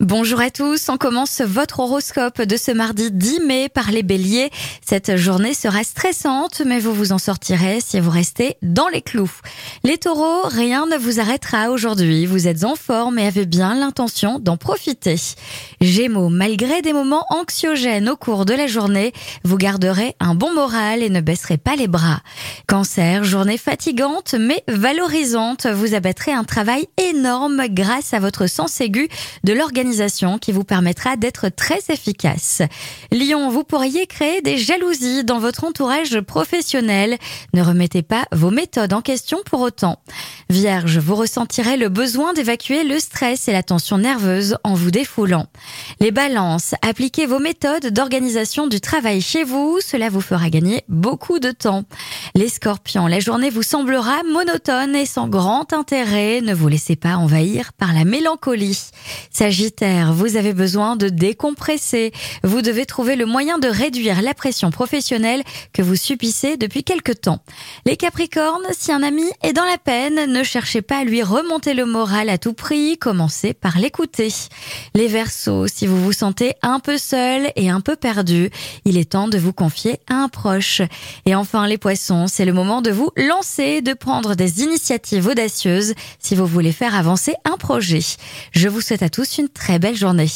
Bonjour à tous, on commence votre horoscope de ce mardi 10 mai par les béliers. Cette journée sera stressante, mais vous vous en sortirez si vous restez dans les clous. Les taureaux, rien ne vous arrêtera aujourd'hui, vous êtes en forme et avez bien l'intention d'en profiter. Gémeaux, malgré des moments anxiogènes au cours de la journée, vous garderez un bon moral et ne baisserez pas les bras. Cancer, journée fatigante mais valorisante, vous abattrez un travail énorme grâce à votre sens aigu de l'organisation qui vous permettra d'être très efficace. Lion, vous pourriez créer des jalousies dans votre entourage professionnel. Ne remettez pas vos méthodes en question pour autant. Vierge, vous ressentirez le besoin d'évacuer le stress et la tension nerveuse en vous défoulant. Les balances, appliquez vos méthodes d'organisation du travail chez vous, cela vous fera gagner beaucoup de temps. Les scorpions, la journée vous semblera monotone et sans grand intérêt, ne vous laissez pas envahir par la mélancolie. Sagittaire, vous avez besoin de décompresser. Vous devez trouver le moyen de réduire la pression professionnelle que vous subissez depuis quelque temps. Les Capricornes, si un ami est dans la peine, ne cherchez pas à lui remonter le moral à tout prix, commencez par l'écouter. Les Verseaux, si vous vous sentez un peu seul et un peu perdu, il est temps de vous confier à un proche. Et enfin les Poissons, c'est le moment de vous lancer, de prendre des initiatives audacieuses si vous voulez faire avancer un projet. Je vous souhaite à tous une très belle journée.